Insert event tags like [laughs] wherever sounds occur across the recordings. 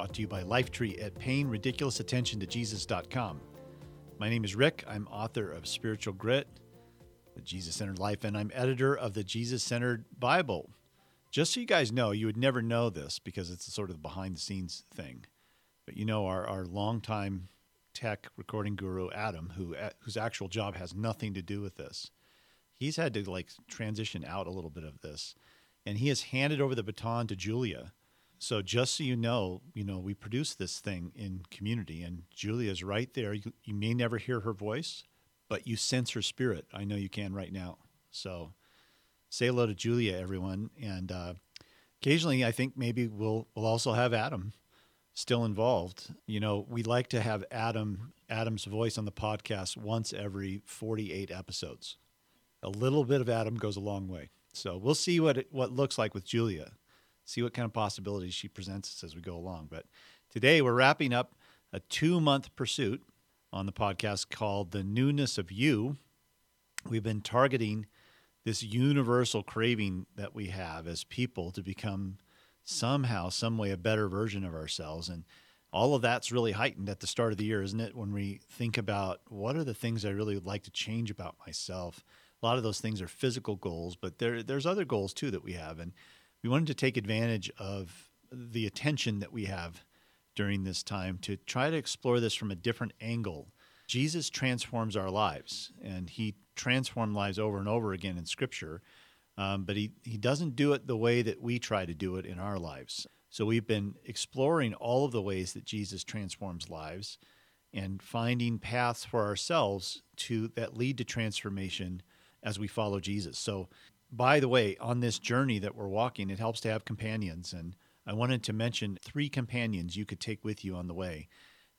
brought to you by Lifetree at paying ridiculous attention My name is Rick. I'm author of Spiritual Grit, The Jesus Centered Life, and I'm editor of the Jesus Centered Bible. Just so you guys know, you would never know this because it's a sort of behind the scenes thing. But you know, our, our longtime tech recording guru, Adam, who, uh, whose actual job has nothing to do with this, he's had to like transition out a little bit of this and he has handed over the baton to Julia. So just so you know, you know, we produce this thing in community, and Julia's right there. You, you may never hear her voice, but you sense her spirit. I know you can right now. So say hello to Julia, everyone, and uh, occasionally, I think maybe we'll we'll also have Adam still involved. You know, we like to have Adam Adam's voice on the podcast once every 48 episodes. A little bit of Adam goes a long way. So we'll see what it, what looks like with Julia. See what kind of possibilities she presents us as we go along. But today we're wrapping up a two month pursuit on the podcast called The Newness of You. We've been targeting this universal craving that we have as people to become somehow, some way, a better version of ourselves. And all of that's really heightened at the start of the year, isn't it? When we think about what are the things I really would like to change about myself a lot of those things are physical goals, but there there's other goals too that we have, and we wanted to take advantage of the attention that we have during this time to try to explore this from a different angle. Jesus transforms our lives, and He transformed lives over and over again in Scripture, um, but he, he doesn't do it the way that we try to do it in our lives. So we've been exploring all of the ways that Jesus transforms lives and finding paths for ourselves to that lead to transformation as we follow Jesus. So, by the way, on this journey that we're walking, it helps to have companions. And I wanted to mention three companions you could take with you on the way.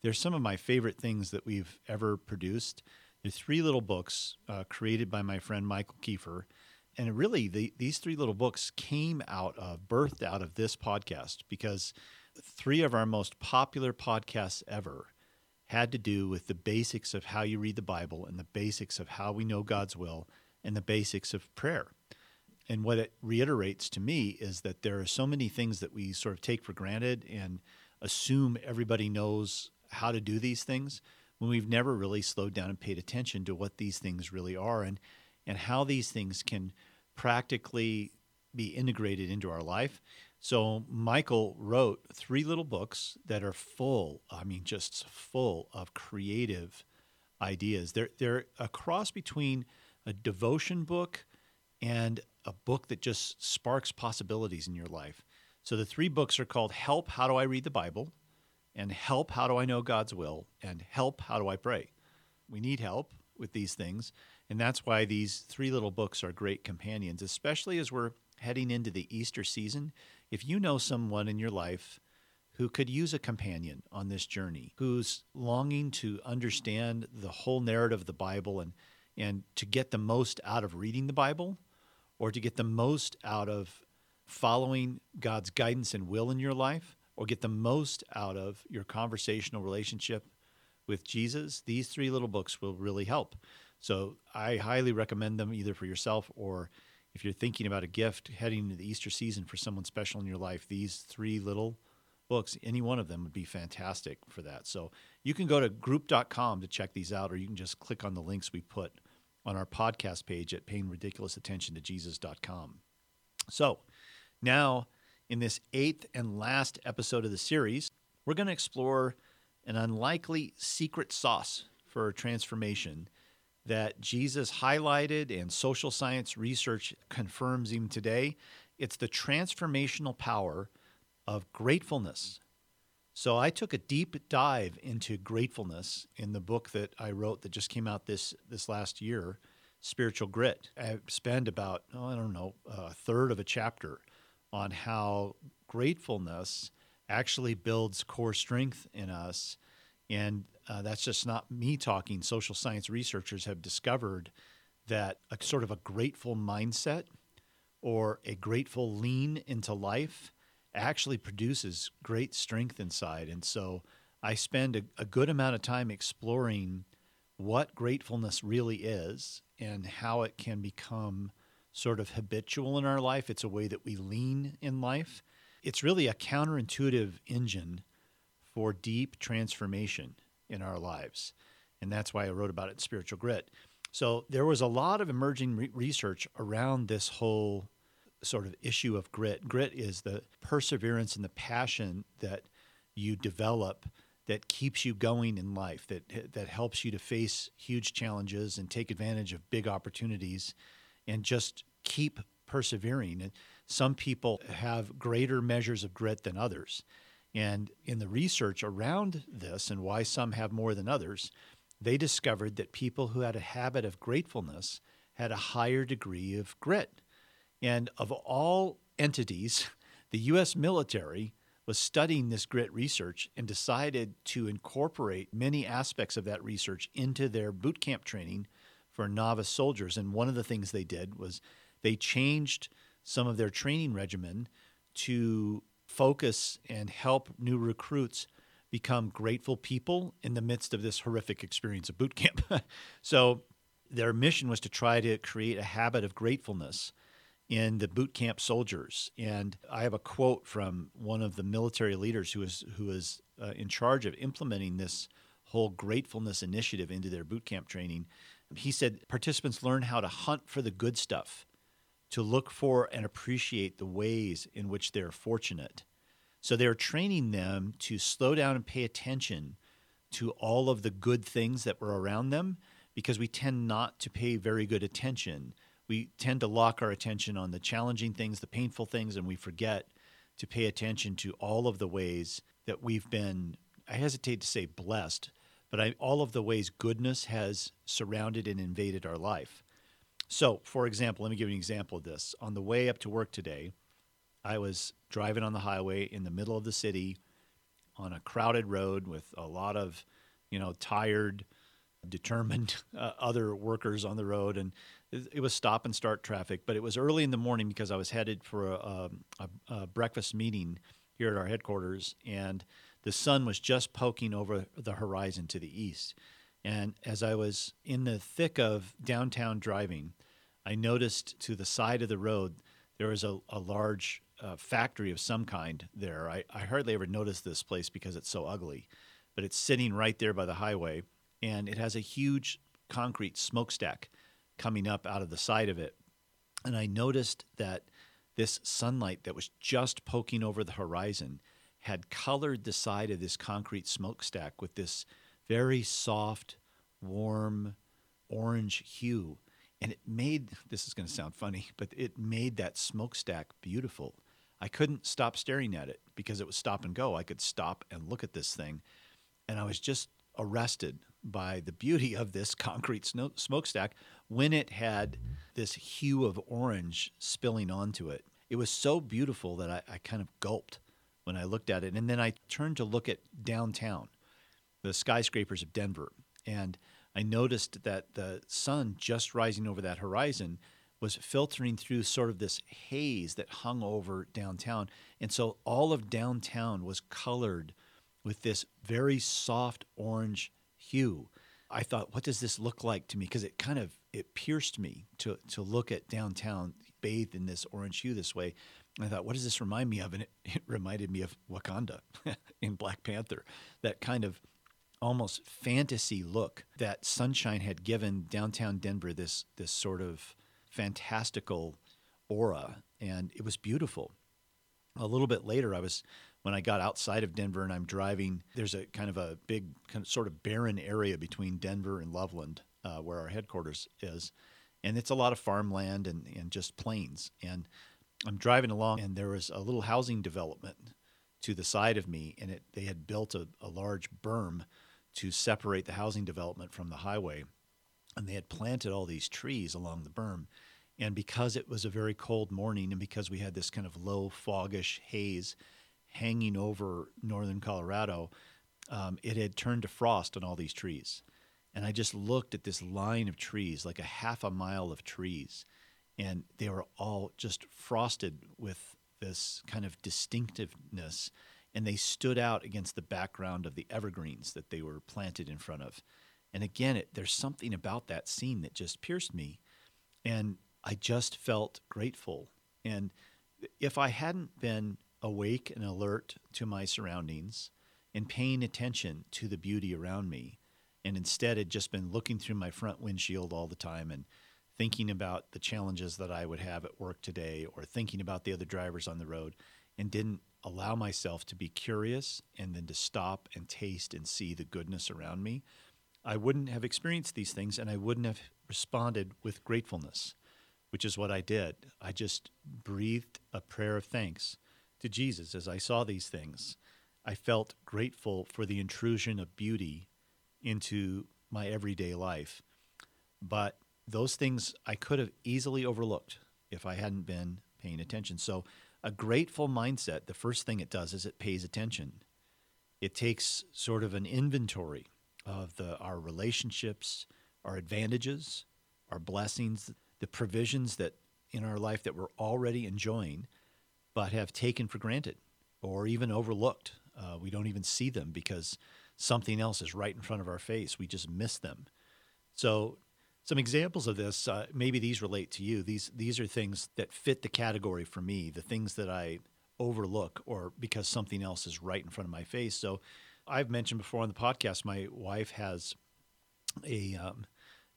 They're some of my favorite things that we've ever produced. They're three little books uh, created by my friend Michael Kiefer. And really, the, these three little books came out of, birthed out of this podcast because three of our most popular podcasts ever had to do with the basics of how you read the Bible and the basics of how we know God's will and the basics of prayer. And what it reiterates to me is that there are so many things that we sort of take for granted and assume everybody knows how to do these things when we've never really slowed down and paid attention to what these things really are and, and how these things can practically be integrated into our life. So, Michael wrote three little books that are full, I mean, just full of creative ideas. They're, they're a cross between a devotion book and a book that just sparks possibilities in your life. So the three books are called Help, How Do I Read the Bible? and Help, How Do I Know God's Will? and Help, How Do I Pray? We need help with these things. And that's why these three little books are great companions, especially as we're heading into the Easter season. If you know someone in your life who could use a companion on this journey, who's longing to understand the whole narrative of the Bible and and to get the most out of reading the Bible or to get the most out of following God's guidance and will in your life or get the most out of your conversational relationship with Jesus, these three little books will really help. So I highly recommend them either for yourself or if you're thinking about a gift heading into the Easter season for someone special in your life, these three little books, any one of them would be fantastic for that. So you can go to group.com to check these out, or you can just click on the links we put on our podcast page at paying ridiculous attention to Jesus.com. So now, in this eighth and last episode of the series, we're going to explore an unlikely secret sauce for transformation that Jesus highlighted and social science research confirms even today. It's the transformational power of gratefulness. So I took a deep dive into gratefulness in the book that I wrote that just came out this this last year, Spiritual Grit. I spend about oh, I don't know a third of a chapter on how gratefulness actually builds core strength in us. And uh, that's just not me talking. Social science researchers have discovered that a sort of a grateful mindset or a grateful lean into life actually produces great strength inside. And so I spend a, a good amount of time exploring what gratefulness really is and how it can become sort of habitual in our life. It's a way that we lean in life. It's really a counterintuitive engine for deep transformation in our lives. And that's why I wrote about it in Spiritual Grit. So there was a lot of emerging re- research around this whole sort of issue of grit. Grit is the perseverance and the passion that you develop that keeps you going in life, that that helps you to face huge challenges and take advantage of big opportunities and just keep persevering. And some people have greater measures of grit than others. And in the research around this and why some have more than others, they discovered that people who had a habit of gratefulness had a higher degree of grit. And of all entities, the US military was studying this grit research and decided to incorporate many aspects of that research into their boot camp training for novice soldiers. And one of the things they did was they changed some of their training regimen to focus and help new recruits become grateful people in the midst of this horrific experience of boot camp. [laughs] so their mission was to try to create a habit of gratefulness in the boot camp soldiers. And I have a quote from one of the military leaders who is who is uh, in charge of implementing this whole gratefulness initiative into their boot camp training. He said participants learn how to hunt for the good stuff to look for and appreciate the ways in which they're fortunate. So they're training them to slow down and pay attention to all of the good things that were around them because we tend not to pay very good attention. We tend to lock our attention on the challenging things, the painful things, and we forget to pay attention to all of the ways that we've been, I hesitate to say blessed, but I, all of the ways goodness has surrounded and invaded our life. So, for example, let me give you an example of this. On the way up to work today, I was driving on the highway in the middle of the city on a crowded road with a lot of, you know, tired, determined [laughs] uh, other workers on the road. And it, was stop and start traffic. But it was early in the morning because I was headed for a, a, a breakfast meeting here at our headquarters. And the sun was just poking over the horizon to the east. And as I was in the thick of downtown driving, I noticed to the side of the road there was a, a large uh, factory of some kind there. I, I hardly ever noticed this place because it's so ugly, but it's sitting right there by the highway, and it has a huge concrete smokestack coming up out of the side of it. And I noticed that this sunlight that was just poking over the horizon had colored the side of this concrete smokestack with this very soft, warm orange hue. And it made this is going to sound funny, but it made that smokestack beautiful. I couldn't stop staring at it because it was stop and go. I could stop and look at this thing. And I was just arrested by the beauty of this concrete smokestack when it had this hue of orange spilling onto it. It was so beautiful that I, I kind of gulped when I looked at it. And then I turned to look at downtown the skyscrapers of Denver. And I noticed that the sun just rising over that horizon was filtering through sort of this haze that hung over downtown. And so all of downtown was colored with this very soft orange hue. I thought, what does this look like to me? Because it kind of it pierced me to to look at downtown bathed in this orange hue this way. And I thought, what does this remind me of? And it, [laughs] it reminded me of Wakanda [laughs] in Black Panther. That kind of almost fantasy look that sunshine had given downtown Denver this this sort of fantastical aura and it was beautiful. A little bit later I was when I got outside of Denver and I'm driving there's a kind of a big kind of sort of barren area between Denver and Loveland uh, where our headquarters is and it's a lot of farmland and, and just plains and I'm driving along and there was a little housing development to the side of me and it they had built a, a large berm to separate the housing development from the highway. And they had planted all these trees along the berm. And because it was a very cold morning and because we had this kind of low foggish haze hanging over northern Colorado, um, it had turned to frost on all these trees. And I just looked at this line of trees, like a half a mile of trees, and they were all just frosted with this kind of distinctiveness. And they stood out against the background of the evergreens that they were planted in front of. And again, it, there's something about that scene that just pierced me. And I just felt grateful. And if I hadn't been awake and alert to my surroundings and paying attention to the beauty around me, and instead had just been looking through my front windshield all the time and thinking about the challenges that I would have at work today or thinking about the other drivers on the road and didn't allow myself to be curious and then to stop and taste and see the goodness around me, I wouldn't have experienced these things and I wouldn't have responded with gratefulness, which is what I did. I just breathed a prayer of thanks to Jesus as I saw these things. I felt grateful for the intrusion of beauty into my everyday life. But those things I could have easily overlooked if I hadn't been paying attention. So, a grateful mindset, the first thing it does is it pays attention. It takes sort of an inventory of the, our relationships, our advantages, our blessings, the provisions that in our life that we're already enjoying, but have taken for granted or even overlooked. Uh, we don't even see them because something else is right in front of our face. We just miss them. So, some examples of this, uh, maybe these relate to you. These these are things that fit the category for me. The things that I overlook, or because something else is right in front of my face. So, I've mentioned before on the podcast, my wife has a um,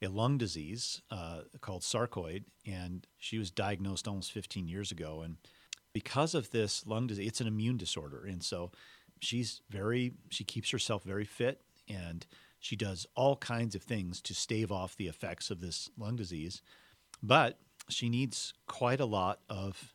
a lung disease uh, called sarcoid, and she was diagnosed almost 15 years ago. And because of this lung disease, it's an immune disorder, and so she's very she keeps herself very fit and she does all kinds of things to stave off the effects of this lung disease. But she needs quite a lot of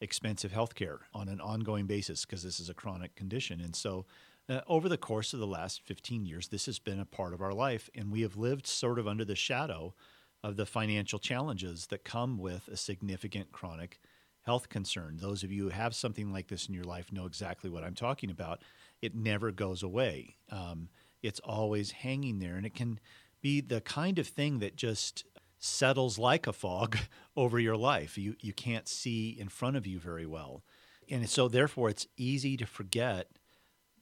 expensive health care on an ongoing basis because this is a chronic condition. And so uh, over the course of the last 15 years this has been a part of our life and we have lived sort of under the shadow of the financial challenges that come with a significant chronic health concern. Those of you who have something like this in your life know exactly what I'm talking about. It never goes away. Um, it's always hanging there, and it can be the kind of thing that just settles like a fog [laughs] over your life. You you can't see in front of you very well, and so therefore it's easy to forget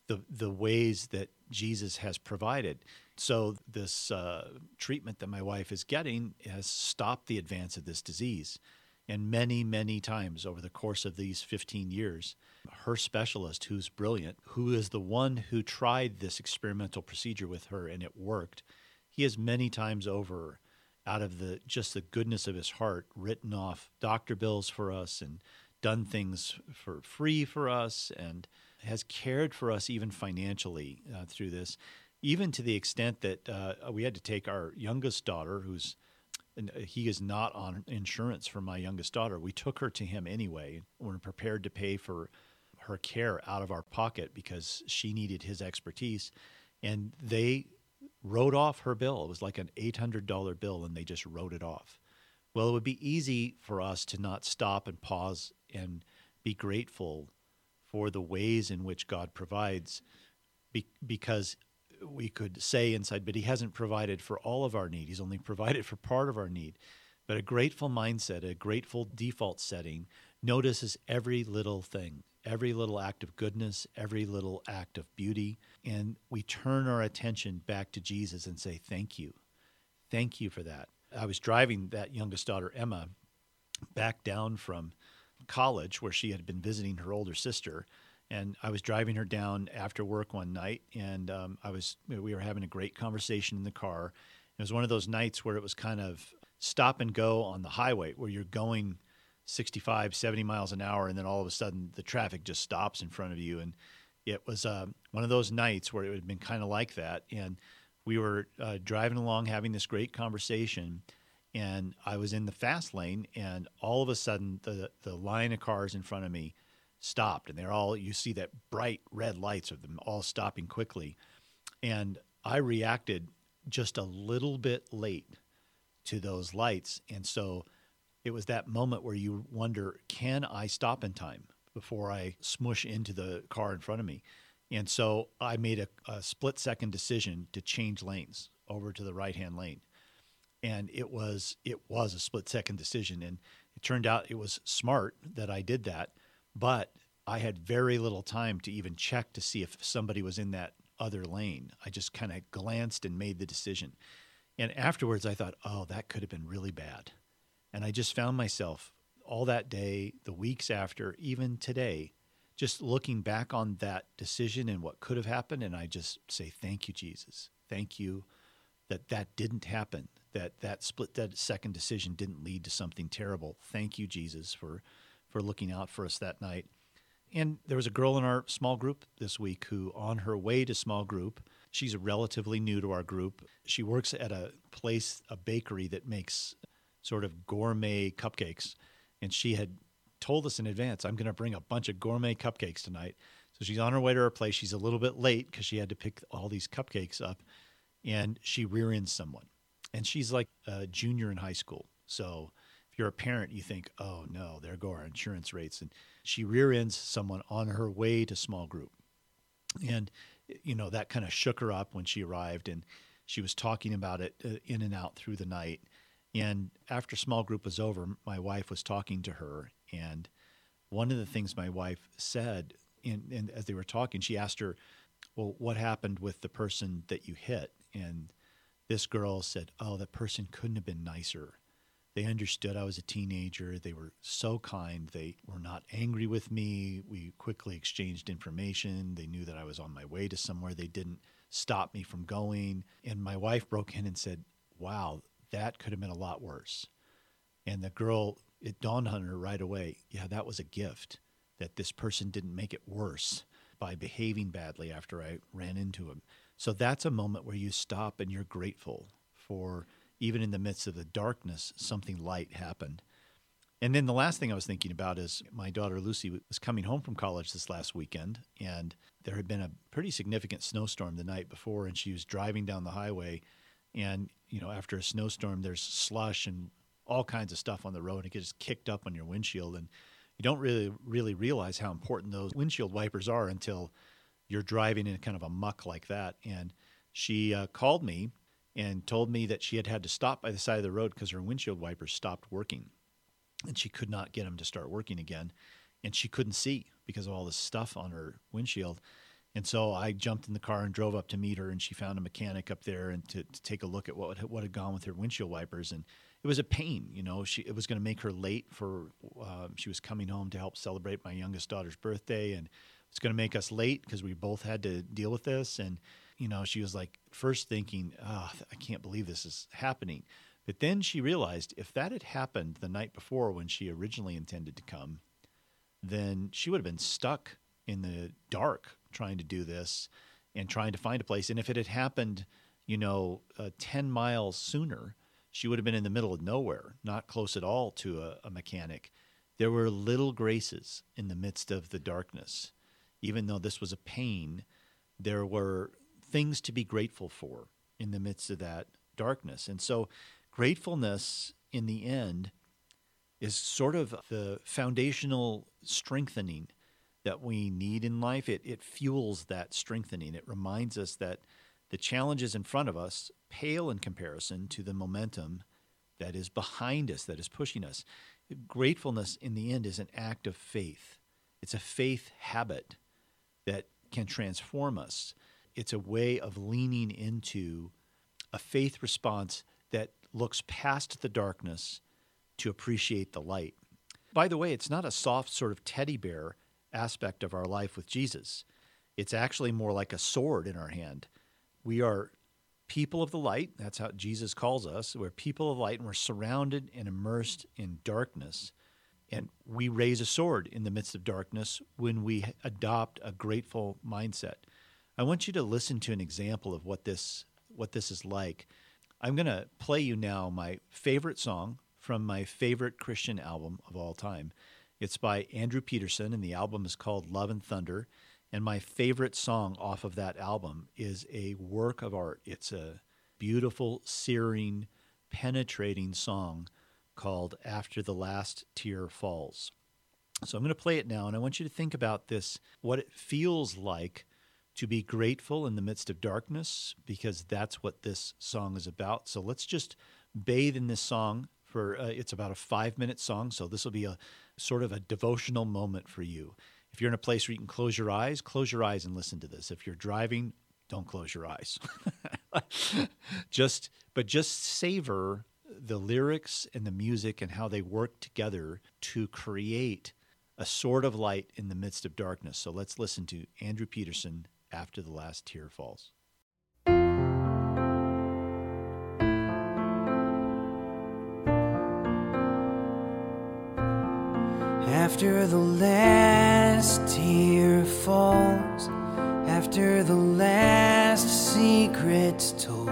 the the ways that Jesus has provided. So this uh, treatment that my wife is getting has stopped the advance of this disease. And many, many times over the course of these 15 years, her specialist, who's brilliant, who is the one who tried this experimental procedure with her and it worked, he has many times over, out of the just the goodness of his heart, written off doctor bills for us and done things for free for us and has cared for us even financially uh, through this, even to the extent that uh, we had to take our youngest daughter, who's Uh, he is not on insurance for my youngest daughter. We took her to him anyway. We're prepared to pay for her care out of our pocket because she needed his expertise. And they wrote off her bill. It was like an $800 bill, and they just wrote it off. Well, it would be easy for us to not stop and pause and be grateful for the ways in which God provides be- because we could say inside, but he hasn't provided for all of our need. He's only provided for part of our need. But a grateful mindset, a grateful default setting, notices every little thing, every little act of goodness, every little act of beauty. And we turn our attention back to Jesus and say, Thank you. Thank you for that. I was driving that youngest daughter, Emma, back down from college where she had been visiting her older sister and I was driving her down after work one night, and um, I was we were having a great conversation in the car. It was one of those nights where it was kind of stop and go on the highway, where you're going 65, 70 miles an hour, and then all of a sudden the traffic just stops in front of you. And it was uh, one of those nights where it had been kind of like that. And we were uh, driving along having this great conversation, and I was in the fast lane, and all of a sudden the the line of cars in front of me stopped and they're all you see that bright red lights of them all stopping quickly and i reacted just a little bit late to those lights and so it was that moment where you wonder can i stop in time before I smush into the car in front of me. And so I made a, a split second decision to change lanes over to the right hand lane. And it was it was a split second decision. And it turned out it was smart that I did that, but I had very little time to even check to see if somebody was in that other lane. I just kind of glanced and made the decision. And afterwards, I thought, oh, that could have been really bad. And I just found myself all that day, the weeks after, even today, just looking back on that decision and what could have happened. And I just say, thank you, Jesus. Thank you that that didn't happen, that that split that second decision didn't lead to something terrible. Thank you, Jesus, for, for looking out for us that night. And there was a girl in our small group this week who, on her way to small group, she's relatively new to our group. She works at a place, a bakery that makes sort of gourmet cupcakes. And she had told us in advance, I'm going to bring a bunch of gourmet cupcakes tonight. So she's on her way to her place. She's a little bit late because she had to pick all these cupcakes up. And she rear ends someone. And she's like a junior in high school. So you're a parent, you think, oh no, there go our insurance rates. And she rear ends someone on her way to small group. And, you know, that kind of shook her up when she arrived. And she was talking about it uh, in and out through the night. And after small group was over, my wife was talking to her. And one of the things my wife said, in, in, as they were talking, she asked her, Well, what happened with the person that you hit? And this girl said, Oh, that person couldn't have been nicer. They understood I was a teenager. They were so kind. They were not angry with me. We quickly exchanged information. They knew that I was on my way to somewhere. They didn't stop me from going. And my wife broke in and said, Wow, that could have been a lot worse. And the girl, it dawned on her right away yeah, that was a gift that this person didn't make it worse by behaving badly after I ran into him. So that's a moment where you stop and you're grateful for even in the midst of the darkness, something light happened. And then the last thing I was thinking about is my daughter Lucy was coming home from college this last weekend, and there had been a pretty significant snowstorm the night before, and she was driving down the highway. And, you know, after a snowstorm, there's slush and all kinds of stuff on the road, and it gets kicked up on your windshield. And you don't really, really realize how important those windshield wipers are until you're driving in kind of a muck like that. And she uh, called me and told me that she had had to stop by the side of the road because her windshield wipers stopped working and she could not get them to start working again and she couldn't see because of all this stuff on her windshield. And so I jumped in the car and drove up to meet her and she found a mechanic up there and to, to take a look at what what had gone with her windshield wipers and it was a pain you know. She it was going to make her late for uh, she was coming home to help celebrate my youngest daughter's birthday and it's going to make us late because we both had to deal with this and you know, she was like first thinking, oh, I can't believe this is happening. But then she realized if that had happened the night before when she originally intended to come, then she would have been stuck in the dark trying to do this and trying to find a place. And if it had happened, you know, uh, 10 miles sooner, she would have been in the middle of nowhere, not close at all to a, a mechanic. There were little graces in the midst of the darkness. Even though this was a pain, there were things to be grateful for in the midst of that darkness. And so, gratefulness in the end is sort of the foundational strengthening that we need in life. It, it fuels that strengthening. It reminds us that the challenges in front of us pale in comparison to the momentum that is behind us, that is pushing us. Gratefulness in the end is an act of faith, it's a faith habit that can transform us it's a way of leaning into a faith response that looks past the darkness to appreciate the light. By the way, it's not a soft sort of teddy bear aspect of our life with Jesus. It's actually more like a sword in our hand. We are people of the light. That's how Jesus calls us. We're people of light and we're surrounded and immersed in darkness. And we raise a sword in the midst of darkness when we adopt a grateful mindset. I want you to listen to an example of what this what this is like. I'm going to play you now my favorite song from my favorite Christian album of all time. It's by Andrew Peterson, and the album is called Love and Thunder. And my favorite song off of that album is a work of art. It's a beautiful, searing, penetrating song called After the Last Tear Falls. So I'm going to play it now, and I want you to think about this what it feels like to be grateful in the midst of darkness, because that's what this song is about. So let's just bathe in this song for uh, it's about a five minute song. So this will be a sort of a devotional moment for you. If you're in a place where you can close your eyes, close your eyes and listen to this. If you're driving, don't close your eyes. [laughs] just but just savor the lyrics and the music and how they work together to create a sword of light in the midst of darkness. So let's listen to Andrew Peterson after the last tear falls. After the last tear falls, after the last secret's told,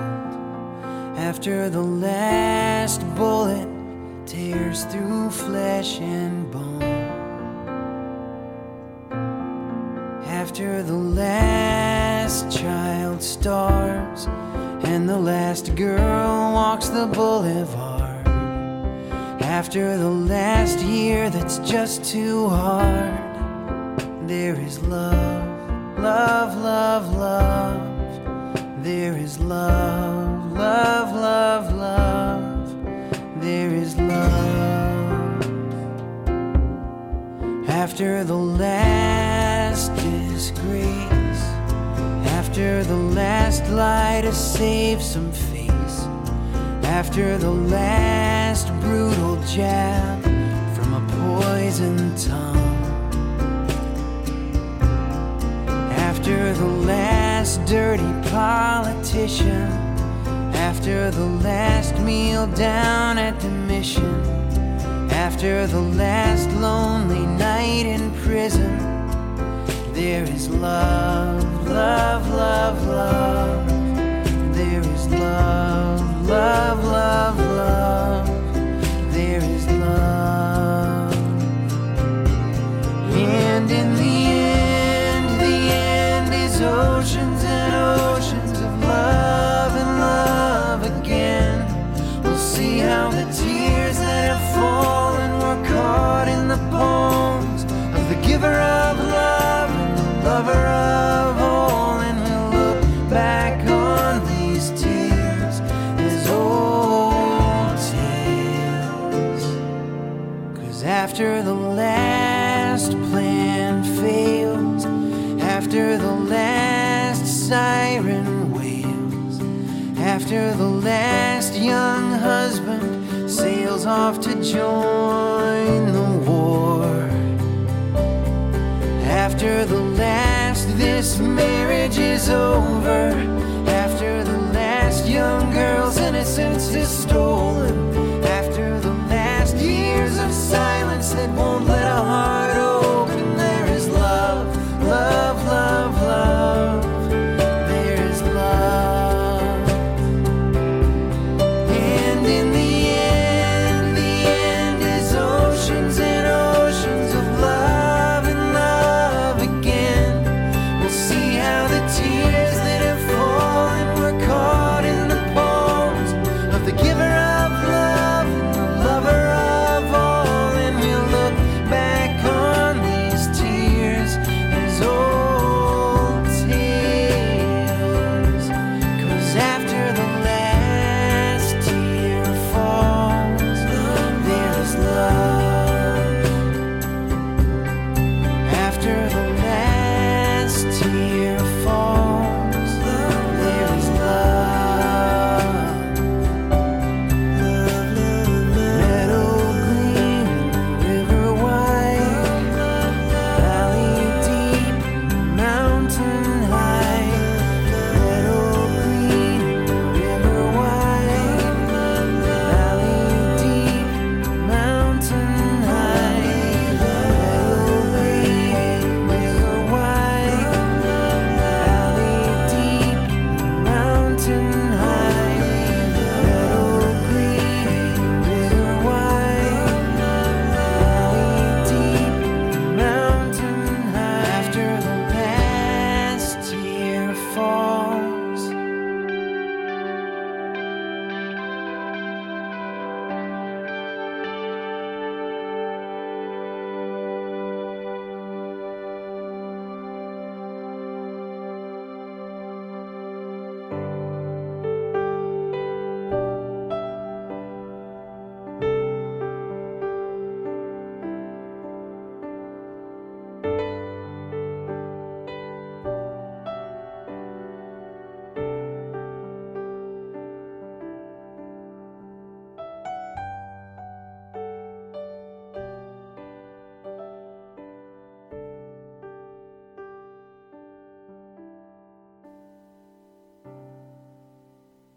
after the last bullet tears through flesh and bone, after the last child starves, and the last girl walks the boulevard. After the last year that's just too hard, there is love, love, love, love. There is love, love, love, love. There is love. After the last disgrace, after the last lie to save some face after the last brutal jab from a poisoned tongue. After the last dirty politician. After the last meal down at the mission. After the last lonely night in prison. There is love, love, love, love. There is love love, love, love. There is love. And in the end, the end is oceans and oceans of love and love again. We'll see how the tears that have fallen were caught in the poems of the giver of after the last plan fails, after the last siren wails, after the last young husband sails off to join the war. After the last, this marriage is over. After the last young girl's innocence is stolen. After the last years of silence that won't let a heart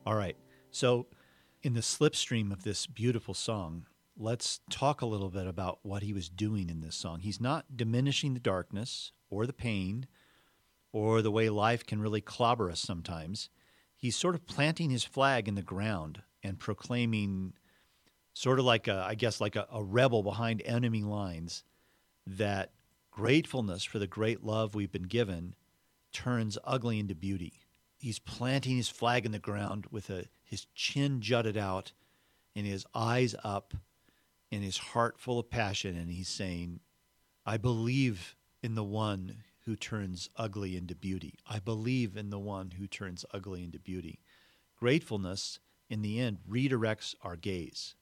All right. So, in the slipstream of this beautiful song, let's talk a little bit about what he was doing in this song. He's not diminishing the darkness or the pain or the way life can really clobber us sometimes. He's sort of planting his flag in the ground and proclaiming, sort of like a, I guess, like a, a rebel behind enemy lines, that gratefulness for the great love we've been given turns ugly into beauty. He's planting his flag in the ground with a, his chin jutted out and his eyes up and his heart full of passion. And he's saying, I believe in the one who turns ugly into beauty. I believe in the one who turns ugly into beauty. Gratefulness, in the end, redirects our gaze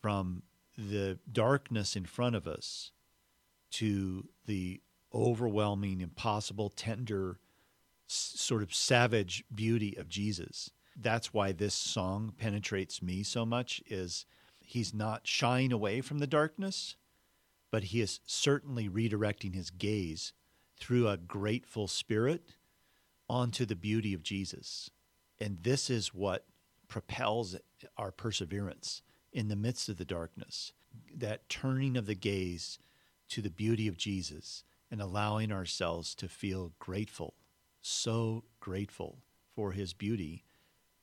from the darkness in front of us to the overwhelming, impossible, tender, sort of savage beauty of Jesus. That's why this song penetrates me so much is he's not shying away from the darkness, but he is certainly redirecting his gaze through a grateful spirit onto the beauty of Jesus. And this is what propels our perseverance in the midst of the darkness that turning of the gaze to the beauty of Jesus and allowing ourselves to feel grateful, so grateful for his beauty,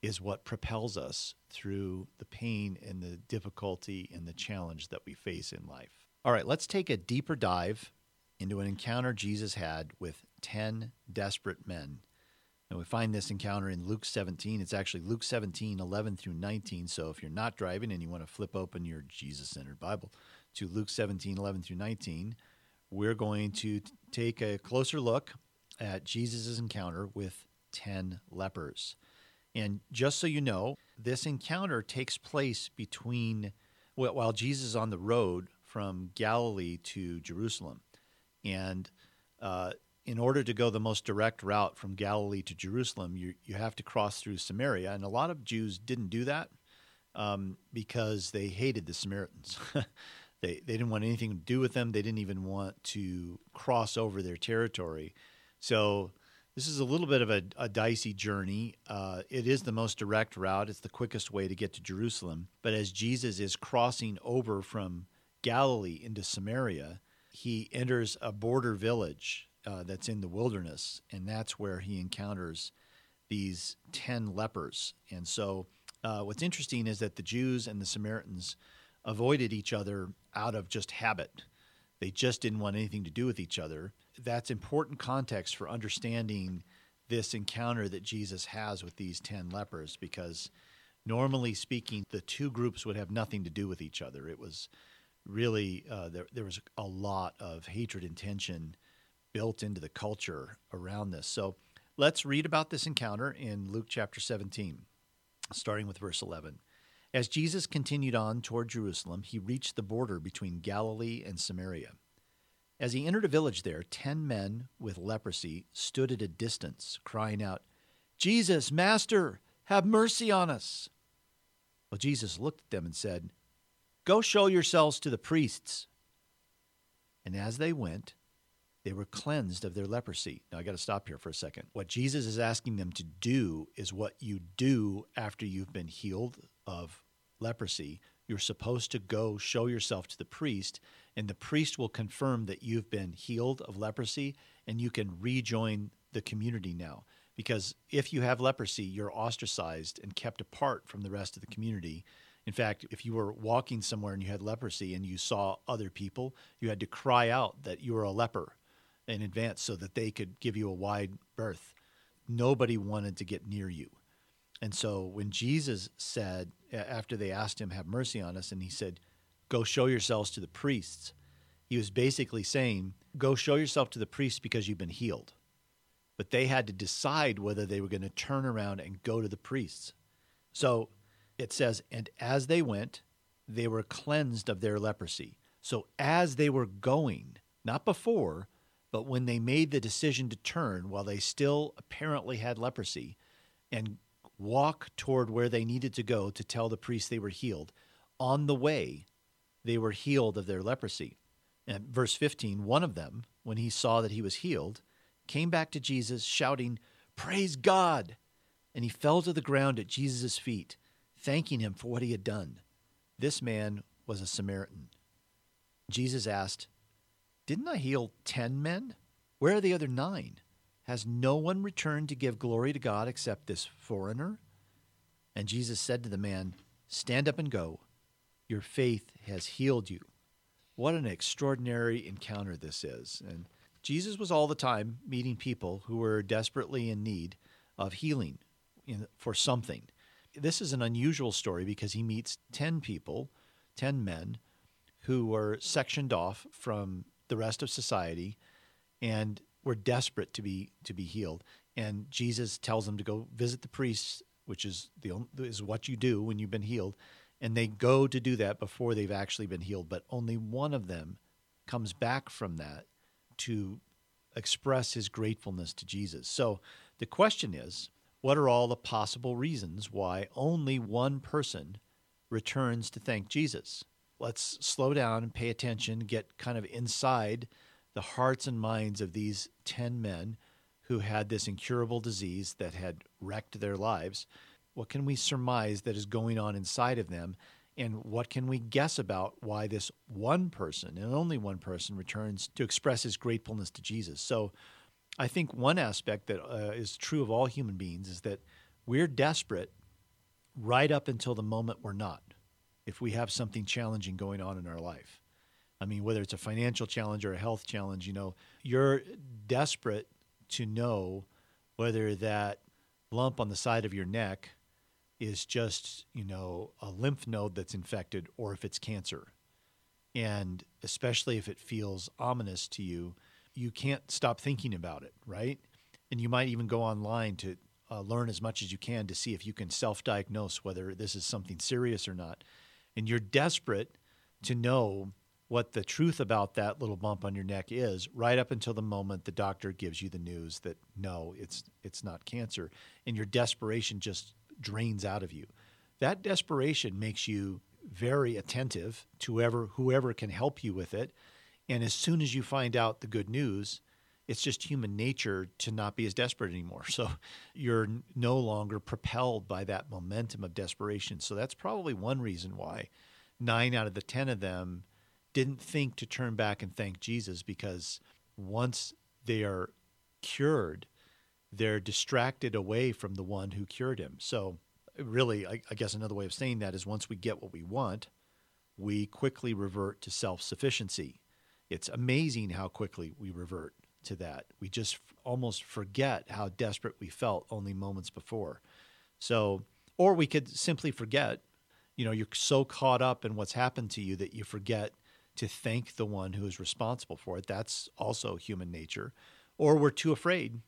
is what propels us through the pain and the difficulty and the challenge that we face in life. All right, let's take a deeper dive into an encounter Jesus had with 10 desperate men. And we find this encounter in Luke 17. It's actually Luke 17, 11 through 19. So if you're not driving and you want to flip open your Jesus centered Bible to Luke 17, 11 through 19, we're going to take a closer look at Jesus' encounter with 10 lepers. And just so you know, this encounter takes place between, well, while Jesus is on the road from Galilee to Jerusalem. And uh, in order to go the most direct route from Galilee to Jerusalem, you, you have to cross through Samaria. And a lot of Jews didn't do that um, because they hated the Samaritans. [laughs] they, they didn't want anything to do with them, they didn't even want to cross over their territory. So this is a little bit of a, a dicey journey. Uh, it is the most direct route, it's the quickest way to get to Jerusalem. But as Jesus is crossing over from Galilee into Samaria, he enters a border village uh, that's in the wilderness, and that's where he encounters these 10 lepers. And so, uh, what's interesting is that the Jews and the Samaritans avoided each other out of just habit. They just didn't want anything to do with each other. That's important context for understanding this encounter that Jesus has with these 10 lepers because normally speaking, the two groups would have nothing to do with each other. It was really, uh, there, there was a lot of hatred and tension built into the culture around this. So let's read about this encounter in Luke chapter 17, starting with verse 11. As Jesus continued on toward Jerusalem, he reached the border between Galilee and Samaria. As he entered a village there, ten men with leprosy stood at a distance, crying out, Jesus, Master, have mercy on us. Well, Jesus looked at them and said, Go show yourselves to the priests. And as they went, they were cleansed of their leprosy. Now, I got to stop here for a second. What Jesus is asking them to do is what you do after you've been healed of leprosy. You're supposed to go show yourself to the priest, and the priest will confirm that you've been healed of leprosy and you can rejoin the community now. Because if you have leprosy, you're ostracized and kept apart from the rest of the community. In fact, if you were walking somewhere and you had leprosy and you saw other people, you had to cry out that you were a leper in advance so that they could give you a wide berth. Nobody wanted to get near you. And so when Jesus said, after they asked him, Have mercy on us, and he said, Go show yourselves to the priests, he was basically saying, Go show yourself to the priests because you've been healed. But they had to decide whether they were going to turn around and go to the priests. So it says, And as they went, they were cleansed of their leprosy. So as they were going, not before, but when they made the decision to turn while they still apparently had leprosy and walk toward where they needed to go to tell the priest they were healed, on the way, they were healed of their leprosy. And verse 15, one of them, when he saw that he was healed, came back to Jesus shouting, Praise God! and he fell to the ground at Jesus' feet, thanking him for what he had done. This man was a Samaritan. Jesus asked, Didn't I heal ten men? Where are the other nine? Has no one returned to give glory to God except this foreigner? And Jesus said to the man, Stand up and go. Your faith has healed you. What an extraordinary encounter this is. And Jesus was all the time meeting people who were desperately in need of healing for something. This is an unusual story because he meets 10 people, 10 men, who were sectioned off from the rest of society and were desperate to be to be healed. And Jesus tells them to go visit the priests, which is the is what you do when you've been healed, and they go to do that before they've actually been healed. But only one of them comes back from that to express his gratefulness to Jesus. So the question is, what are all the possible reasons why only one person returns to thank Jesus? Let's slow down and pay attention, get kind of inside the hearts and minds of these 10 men who had this incurable disease that had wrecked their lives. What can we surmise that is going on inside of them? And what can we guess about why this one person and only one person returns to express his gratefulness to Jesus? So I think one aspect that uh, is true of all human beings is that we're desperate right up until the moment we're not, if we have something challenging going on in our life. I mean, whether it's a financial challenge or a health challenge, you know, you're desperate to know whether that lump on the side of your neck is just, you know, a lymph node that's infected or if it's cancer. And especially if it feels ominous to you, you can't stop thinking about it, right? And you might even go online to uh, learn as much as you can to see if you can self diagnose whether this is something serious or not. And you're desperate to know what the truth about that little bump on your neck is right up until the moment the doctor gives you the news that no it's it's not cancer and your desperation just drains out of you. That desperation makes you very attentive to whoever whoever can help you with it and as soon as you find out the good news it's just human nature to not be as desperate anymore. [laughs] So you're no longer propelled by that momentum of desperation. So that's probably one reason why 9 out of the 10 of them didn't think to turn back and thank Jesus because once they are cured, they're distracted away from the one who cured him. So, really, I, I, guess another way of saying that is once we get what we want, we quickly revert to self sufficiency. It's amazing how quickly we revert to that. We just f- almost forget how desperate we felt only moments before. So, or we could simply forget. You know, you're so caught up in what's happened to you that you forget to thank the one who is responsible for it. That's also human nature. Or we're too afraid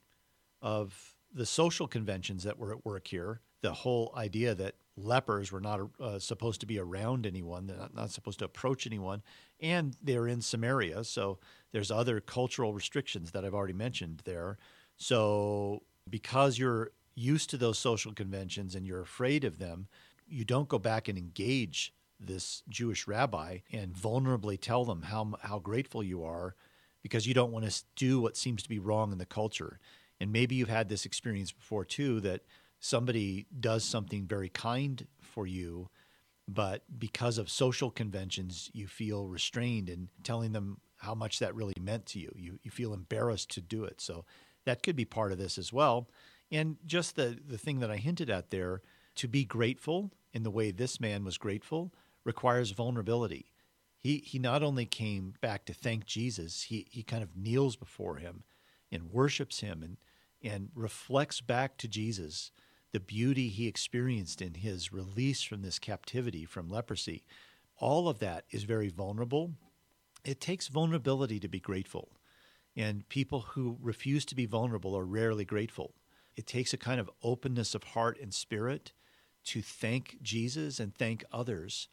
of the social conventions that were at work here. The whole idea that lepers were not uh, supposed to be around anyone, they're not, not supposed to approach anyone, and they're in Samaria. So there's other cultural restrictions that I've already mentioned there. So because you're used to those social conventions and you're afraid of them, you don't go back and engage this Jewish rabbi and vulnerably tell them how, how grateful you are because you don't want to do what seems to be wrong in the culture. And maybe you've had this experience before too that somebody does something very kind for you, but because of social conventions, you feel restrained in telling them how much that really meant to you. You, you feel embarrassed to do it. So that could be part of this as well. And just the, the thing that I hinted at there to be grateful in the way this man was grateful requires vulnerability. He, he not only came back to thank Jesus, he, he kind of kneels before him and worships him and, and reflects back to Jesus the beauty he experienced in his release from this captivity from leprosy. All of that is very vulnerable. It takes vulnerability to be grateful. And people who refuse to be vulnerable are rarely grateful. It takes a kind of openness of heart and spirit to thank Jesus and thank others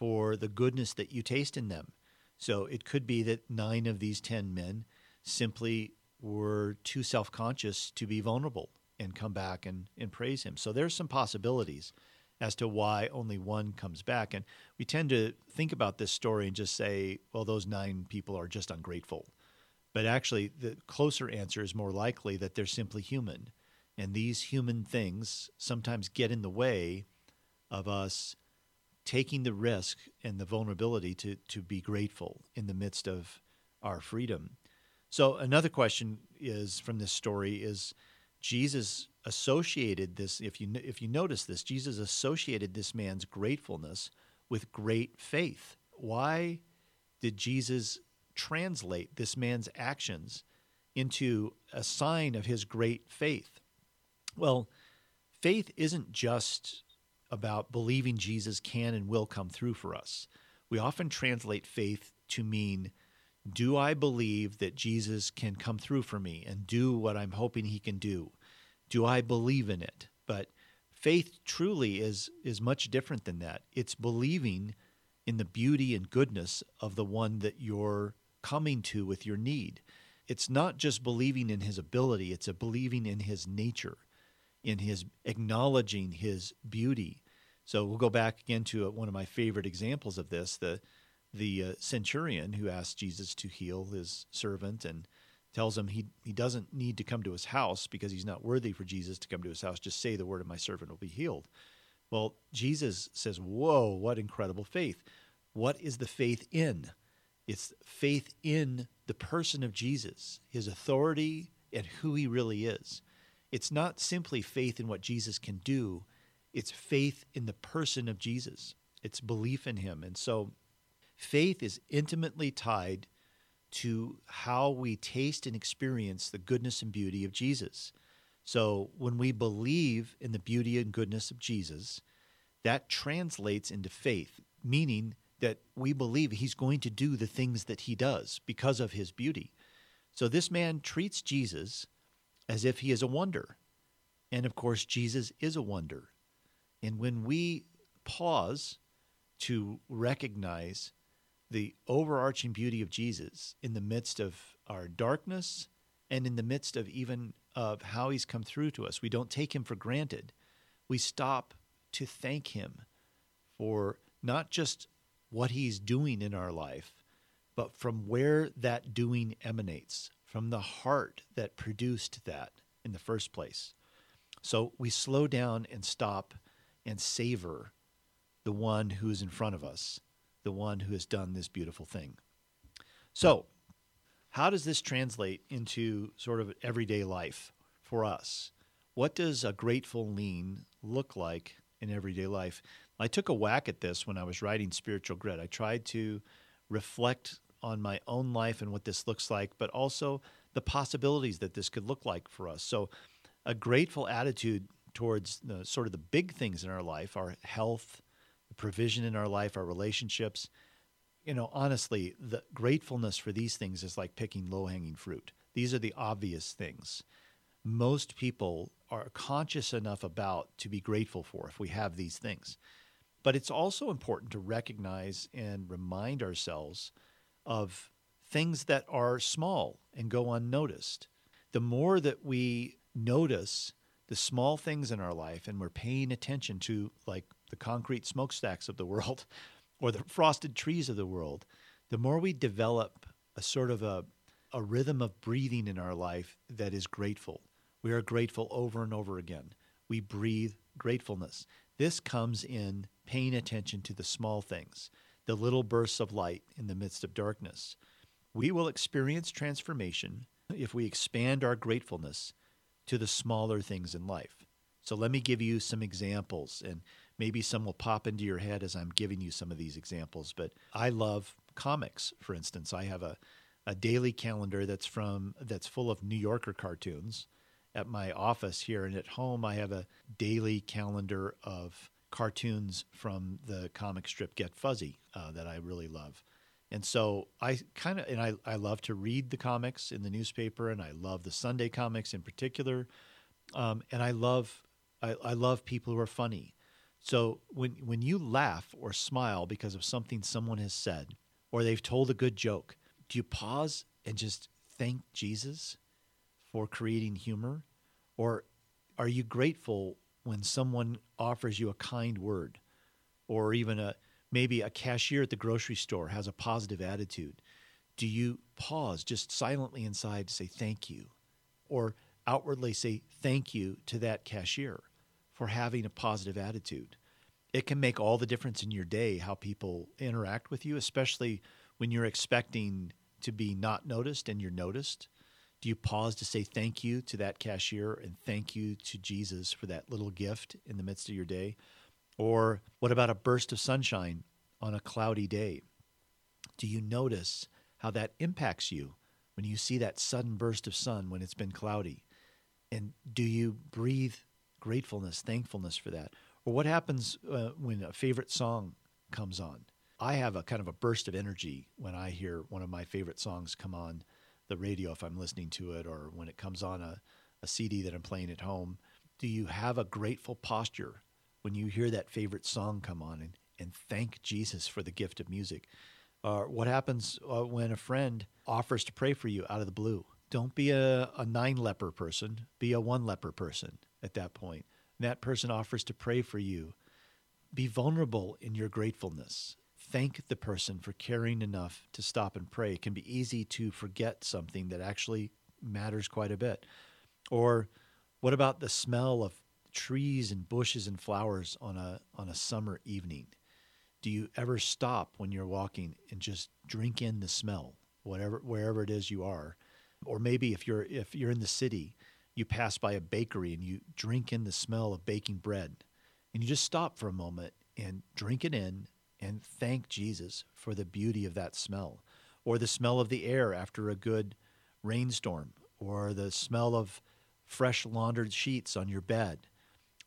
for the goodness that you taste in them. So it could be that nine of these 10 men simply were too self conscious to be vulnerable and come back and, and praise him. So there's some possibilities as to why only one comes back. And we tend to think about this story and just say, well, those nine people are just ungrateful. But actually, the closer answer is more likely that they're simply human And these human things sometimes get in the way of us taking the risk and the vulnerability to, to be grateful in the midst of our freedom. So another question is from this story is Jesus associated this if you if you notice this Jesus associated this man's gratefulness with great faith. Why did Jesus translate this man's actions into a sign of his great faith? Well, faith isn't just about believing Jesus can and will come through for us. We often translate faith to mean do I believe that Jesus can come through for me and do what I'm hoping he can do? Do I believe in it? But faith truly is is much different than that. It's believing in the beauty and goodness of the one that you're coming to with your need. It's not just believing in his ability, it's a believing in his nature, in his acknowledging his beauty. So we'll go back again to one of my favorite examples of this, the the uh, centurion who asked Jesus to heal his servant and tells him he, he doesn't need to come to his house because he's not worthy for Jesus to come to his house. Just say the word, and my servant will be healed. Well, Jesus says, Whoa, what incredible faith. What is the faith in? It's faith in the person of Jesus, his authority, and who he really is. It's not simply faith in what Jesus can do, it's faith in the person of Jesus. It's belief in him. And so faith is intimately tied to how we taste and experience the goodness and beauty of Jesus. So when we believe in the beauty and goodness of Jesus, that translates into faith, meaning that we believe he's going to do the things that he does because of his beauty. So this man treats Jesus as if he is a wonder. And of course, Jesus is a wonder. And when we pause to recognize the overarching beauty of Jesus in the midst of our darkness and in the midst of even of how he's come through to us. We don't take him for granted. We stop to thank him for not just what he's doing in our life, but from where that doing emanates, from the heart that produced that in the first place. So we slow down and stop and savor the one who's in front of us the one who has done this beautiful thing. So, how does this translate into sort of everyday life for us? What does a grateful lean look like in everyday life? I took a whack at this when I was writing Spiritual Grit. I tried to reflect on my own life and what this looks like, but also the possibilities that this could look like for us. So, a grateful attitude towards the, sort of the big things in our life, our health, provision in our life, our relationships. You know, honestly, the gratefulness for these things is like picking low hanging fruit. These are the obvious things. Most people are conscious enough about to be grateful for if we have these things. But it's also important to recognize and remind ourselves of things that are small and go unnoticed. The more that we notice the small things in our life and we're paying attention to like the concrete smokestacks of the world [laughs] or the frosted trees of the world, the more we develop a sort of a, a rhythm of breathing in our life that is grateful. We are grateful over and over again. We breathe gratefulness. This comes in paying attention to the small things, the little bursts of light in the midst of darkness. We will experience transformation if we expand our gratefulness to the smaller things in life. So let me give you some examples, and maybe some will pop into your head as I'm giving you some of these examples. But I love comics, for instance. I have a, a daily calendar that's from that's full of New Yorker cartoons at my office here, and at home I have a daily calendar of cartoons from the comic strip Get Fuzzy uh, that I really love. And so I kind of, and I, I love to read the comics in the newspaper, and I love the Sunday comics in particular. Um, and I love, I, I love people who are funny. So when when you laugh or smile because of something someone has said, or they've told a good joke, do you pause and just thank Jesus for creating humor, or are you grateful when someone offers you a kind word, or even a maybe a cashier at the grocery store has a positive attitude, do you pause just silently inside to say thank you? Or outwardly say thank you to that cashier for having a positive attitude. It can make all the difference in your day how people interact with you, especially when you're expecting to be not noticed and you're noticed. Do you pause to say thank you to that cashier and thank you to Jesus for that little gift in the midst of your day? Or what about a burst of sunshine on a cloudy day? Do you notice how that impacts you when you see that sudden burst of sun when it's been cloudy? And do you breathe gratefulness, thankfulness for that? Or what happens uh, when a favorite song comes on? I have a kind of a burst of energy when I hear one of my favorite songs come on the radio if I'm listening to it or when it comes on a, a CD that I'm playing at home. Do you have a grateful posture when you hear that favorite song come on and, and thank Jesus for the gift of music? Uh, what happens uh, when a friend offers to pray for you out of the blue? Don't be a, a nine leper person, be a one leper person at that point. And that person offers to pray for you. Be vulnerable in your gratefulness thank the person for caring enough to stop and pray. It can be easy to forget something that actually matters quite a bit. Or what about the smell of trees and bushes and flowers on a on a summer evening? Do you ever stop when you're walking and just drink in the smell, whatever wherever it is you are? Or maybe if you're if you're in the city, you pass by a bakery and you drink in the smell of baking bread. And you just stop for a moment and drink it in and thank Jesus for the beauty of that smell, or the smell of the air after a good rainstorm, or the smell of fresh laundered sheets on your bed,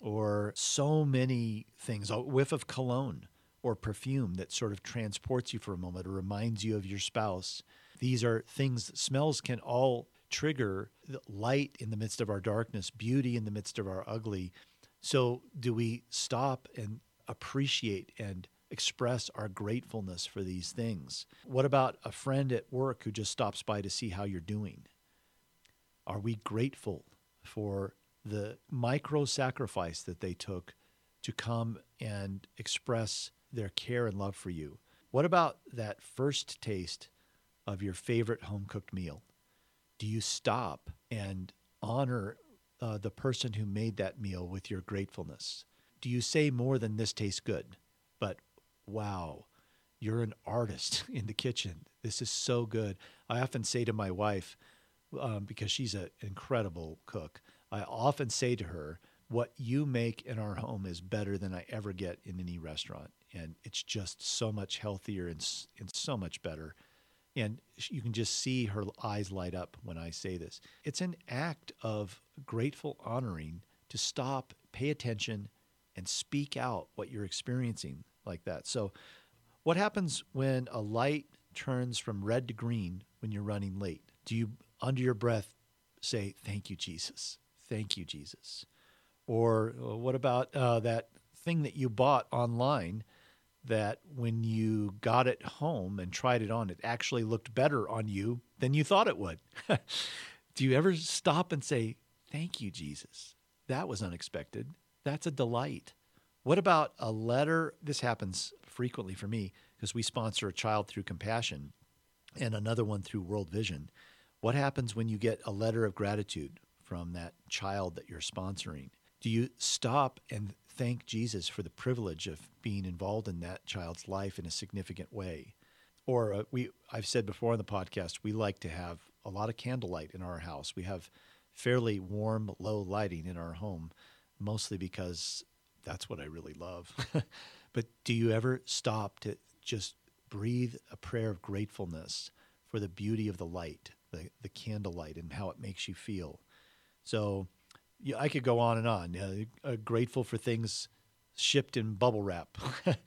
or so many things, a whiff of cologne or perfume that sort of transports you for a moment or reminds you of your spouse. These are things, smells can all trigger light in the midst of our darkness, beauty in the midst of our ugly. So, do we stop and appreciate and express our gratefulness for these things? What about a friend at work who just stops by to see how you're doing? Are we grateful for the micro sacrifice that they took to come and express their care and love for you? What about that first taste of your favorite home cooked meal? Do you stop and honor uh, the person who made that meal with your gratefulness? Do you say more than this tastes good? Wow, you're an artist [laughs] in the kitchen. This is so good. I often say to my wife, um, because she's an incredible cook, I often say to her, what you make in our home is better than I ever get in any restaurant. And it's just so much healthier and, and so much better. And you can just see her eyes light up when I say this. It's an act of grateful honoring to stop, pay attention, and speak out what you're experiencing like that. So, what happens when a light turns from red to green when you're running late? Do you, under your breath, say, Thank you, Jesus? Thank you, Jesus? Or uh, what about uh, that thing that you bought online that when you got it home and tried it on, it actually looked better on you than you thought it would? [laughs] Do you ever stop and say, Thank you, Jesus? That was unexpected. That's a delight. What about a letter? This happens frequently for me because we sponsor a child through compassion and another one through World Vision. What happens when you get a letter of gratitude from that child that you're sponsoring? Do you stop and thank Jesus for the privilege of being involved in that child's life in a significant way? Or uh, we I've said before on the podcast, we like to have a lot of candlelight in our house. We have fairly warm, low lighting in our home, mostly because that's what I really love. [laughs] but do you ever stop to just breathe a prayer of gratefulness for the beauty of the light, the, the candlelight, and how it makes you feel? So yeah, I could go on and on. Uh, grateful for things shipped in bubble wrap. [laughs]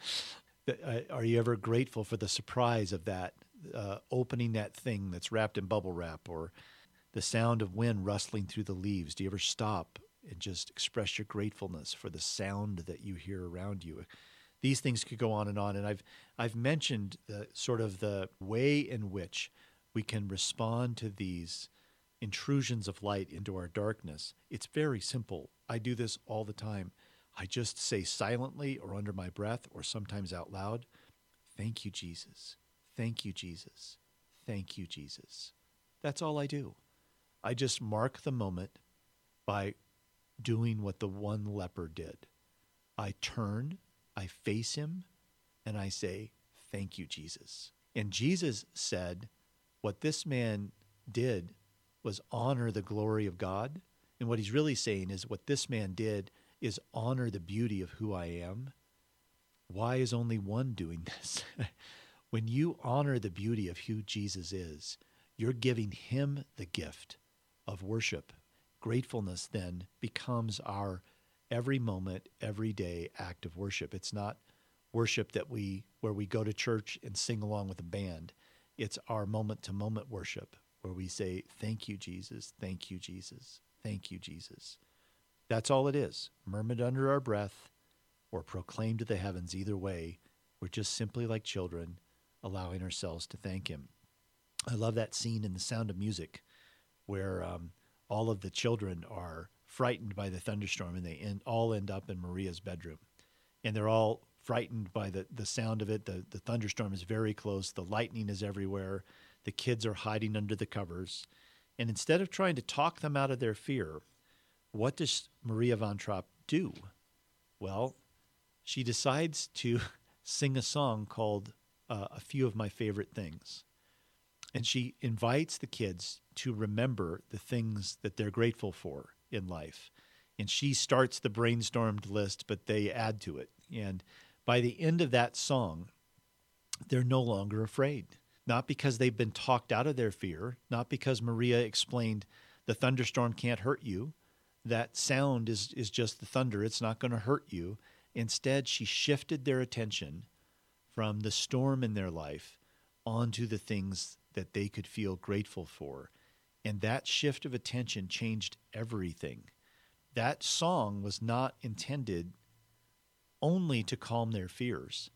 Uh, are you ever grateful for the surprise of that, uh, opening that thing that's wrapped in bubble wrap, or the sound of wind rustling through the leaves? Do you ever stop and just express your gratefulness for the sound that you hear around you. These things could go on and on, and I've I've mentioned the sort of the way in which we can respond to these intrusions of light into our darkness. It's very simple. I do this all the time. I just say silently or under my breath or sometimes out loud, Thank you, Jesus. Thank you, Jesus. Thank you, Jesus. That's all I do. I just mark the moment by doing what the one leper did. I turn, I face him, and I say, Thank you, Jesus. And Jesus said, What this man did was honor the glory of God. And what he's really saying is, What this man did is honor the beauty of who I am. Why is only one doing this? [laughs] when you honor the beauty of who Jesus is, you're giving him the gift of worship. Gratefulness then becomes our every moment, every day act of worship. It's not worship that we where we go to church and sing along with a band. It's our moment to moment worship where we say, Thank you, Jesus. Thank you, Jesus. Thank you, Jesus. That's all it is. Murmured under our breath or proclaimed to the heavens. Either way, we're just simply like children, allowing ourselves to thank Him. I love that scene in The Sound of Music where um, all of the children are frightened by the thunderstorm and they end, all end up in Maria's bedroom. And they're all frightened by the, the sound of it. The, the thunderstorm is very close, the lightning is everywhere, the kids are hiding under the covers. And instead of trying to talk them out of their fear, what does Maria von Trapp do? Well, she decides to [laughs] sing a song called uh, A Few of My Favorite Things. And she invites the kids to remember the things that they're grateful for in life. And she starts the brainstormed list, but they add to it. And by the end of that song, they're no longer afraid. Not because they've been talked out of their fear, not because Maria explained the thunderstorm can't hurt you. That sound is, is just the thunder, it's not going to hurt you. Instead, she shifted their attention from the storm in their life onto the things that they could feel grateful for. And that shift of attention changed everything. That song was not intended only to calm their fears,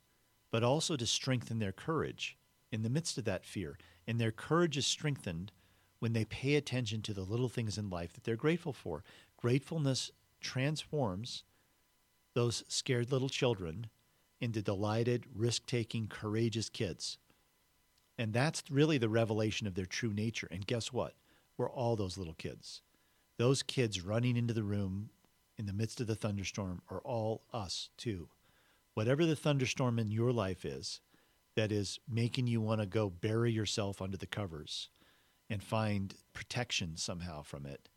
but also to strengthen their courage in the midst of that fear. And their courage is strengthened when they pay attention to the little things in life that they're grateful for. Gratefulness transforms those scared little children into delighted, risk taking, courageous kids. And that's really the revelation of their true nature. And guess what? We're all those little kids. Those kids running into the room in the midst of the thunderstorm are all us too. Whatever the thunderstorm in your life is that is making you want to go bury yourself under the covers and find protection somehow from it,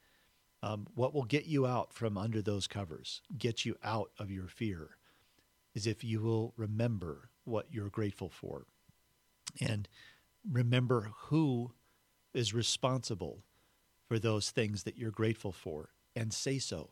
um, what will get you out from under those covers, get you out of your fear, is if you will remember what you're grateful for and remember who is responsible for those things that you're grateful for and say so.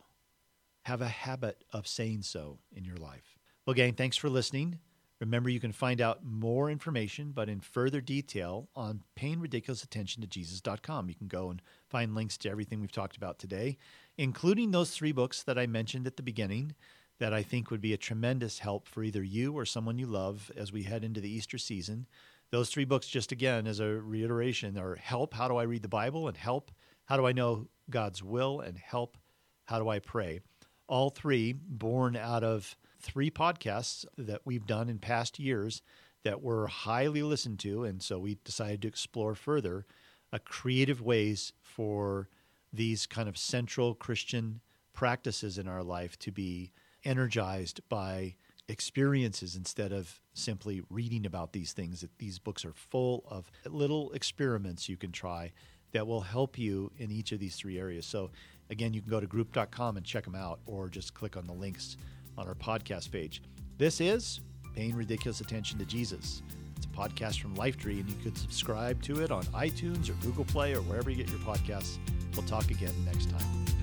Have a habit of saying so in your life. Well, gang, thanks for listening. Remember, you can find out more information, but in further detail, on paying ridiculous attention to Jesus.com. You can go and find links to everything we've talked about today, including those three books that I mentioned at the beginning that I think would be a tremendous help for either you or someone you love as we head into the Easter season. Those three books, just again, as a reiteration, are Help, How Do I Read the Bible? and Help, How Do I Know God's Will? and Help, How Do I Pray? All three born out of three podcasts that we've done in past years that were highly listened to. And so we decided to explore further uh, creative ways for these kind of central Christian practices in our life to be energized by experiences instead of simply reading about these things. That these books are full of little experiments you can try that will help you in each of these three areas. So, again, you can go to group.com and check them out, or just click on the links on our podcast page. This is Paying Ridiculous Attention to Jesus. It's a podcast from Lifetree, and you could subscribe to it on iTunes or Google Play or wherever you get your podcasts. We'll talk again next time.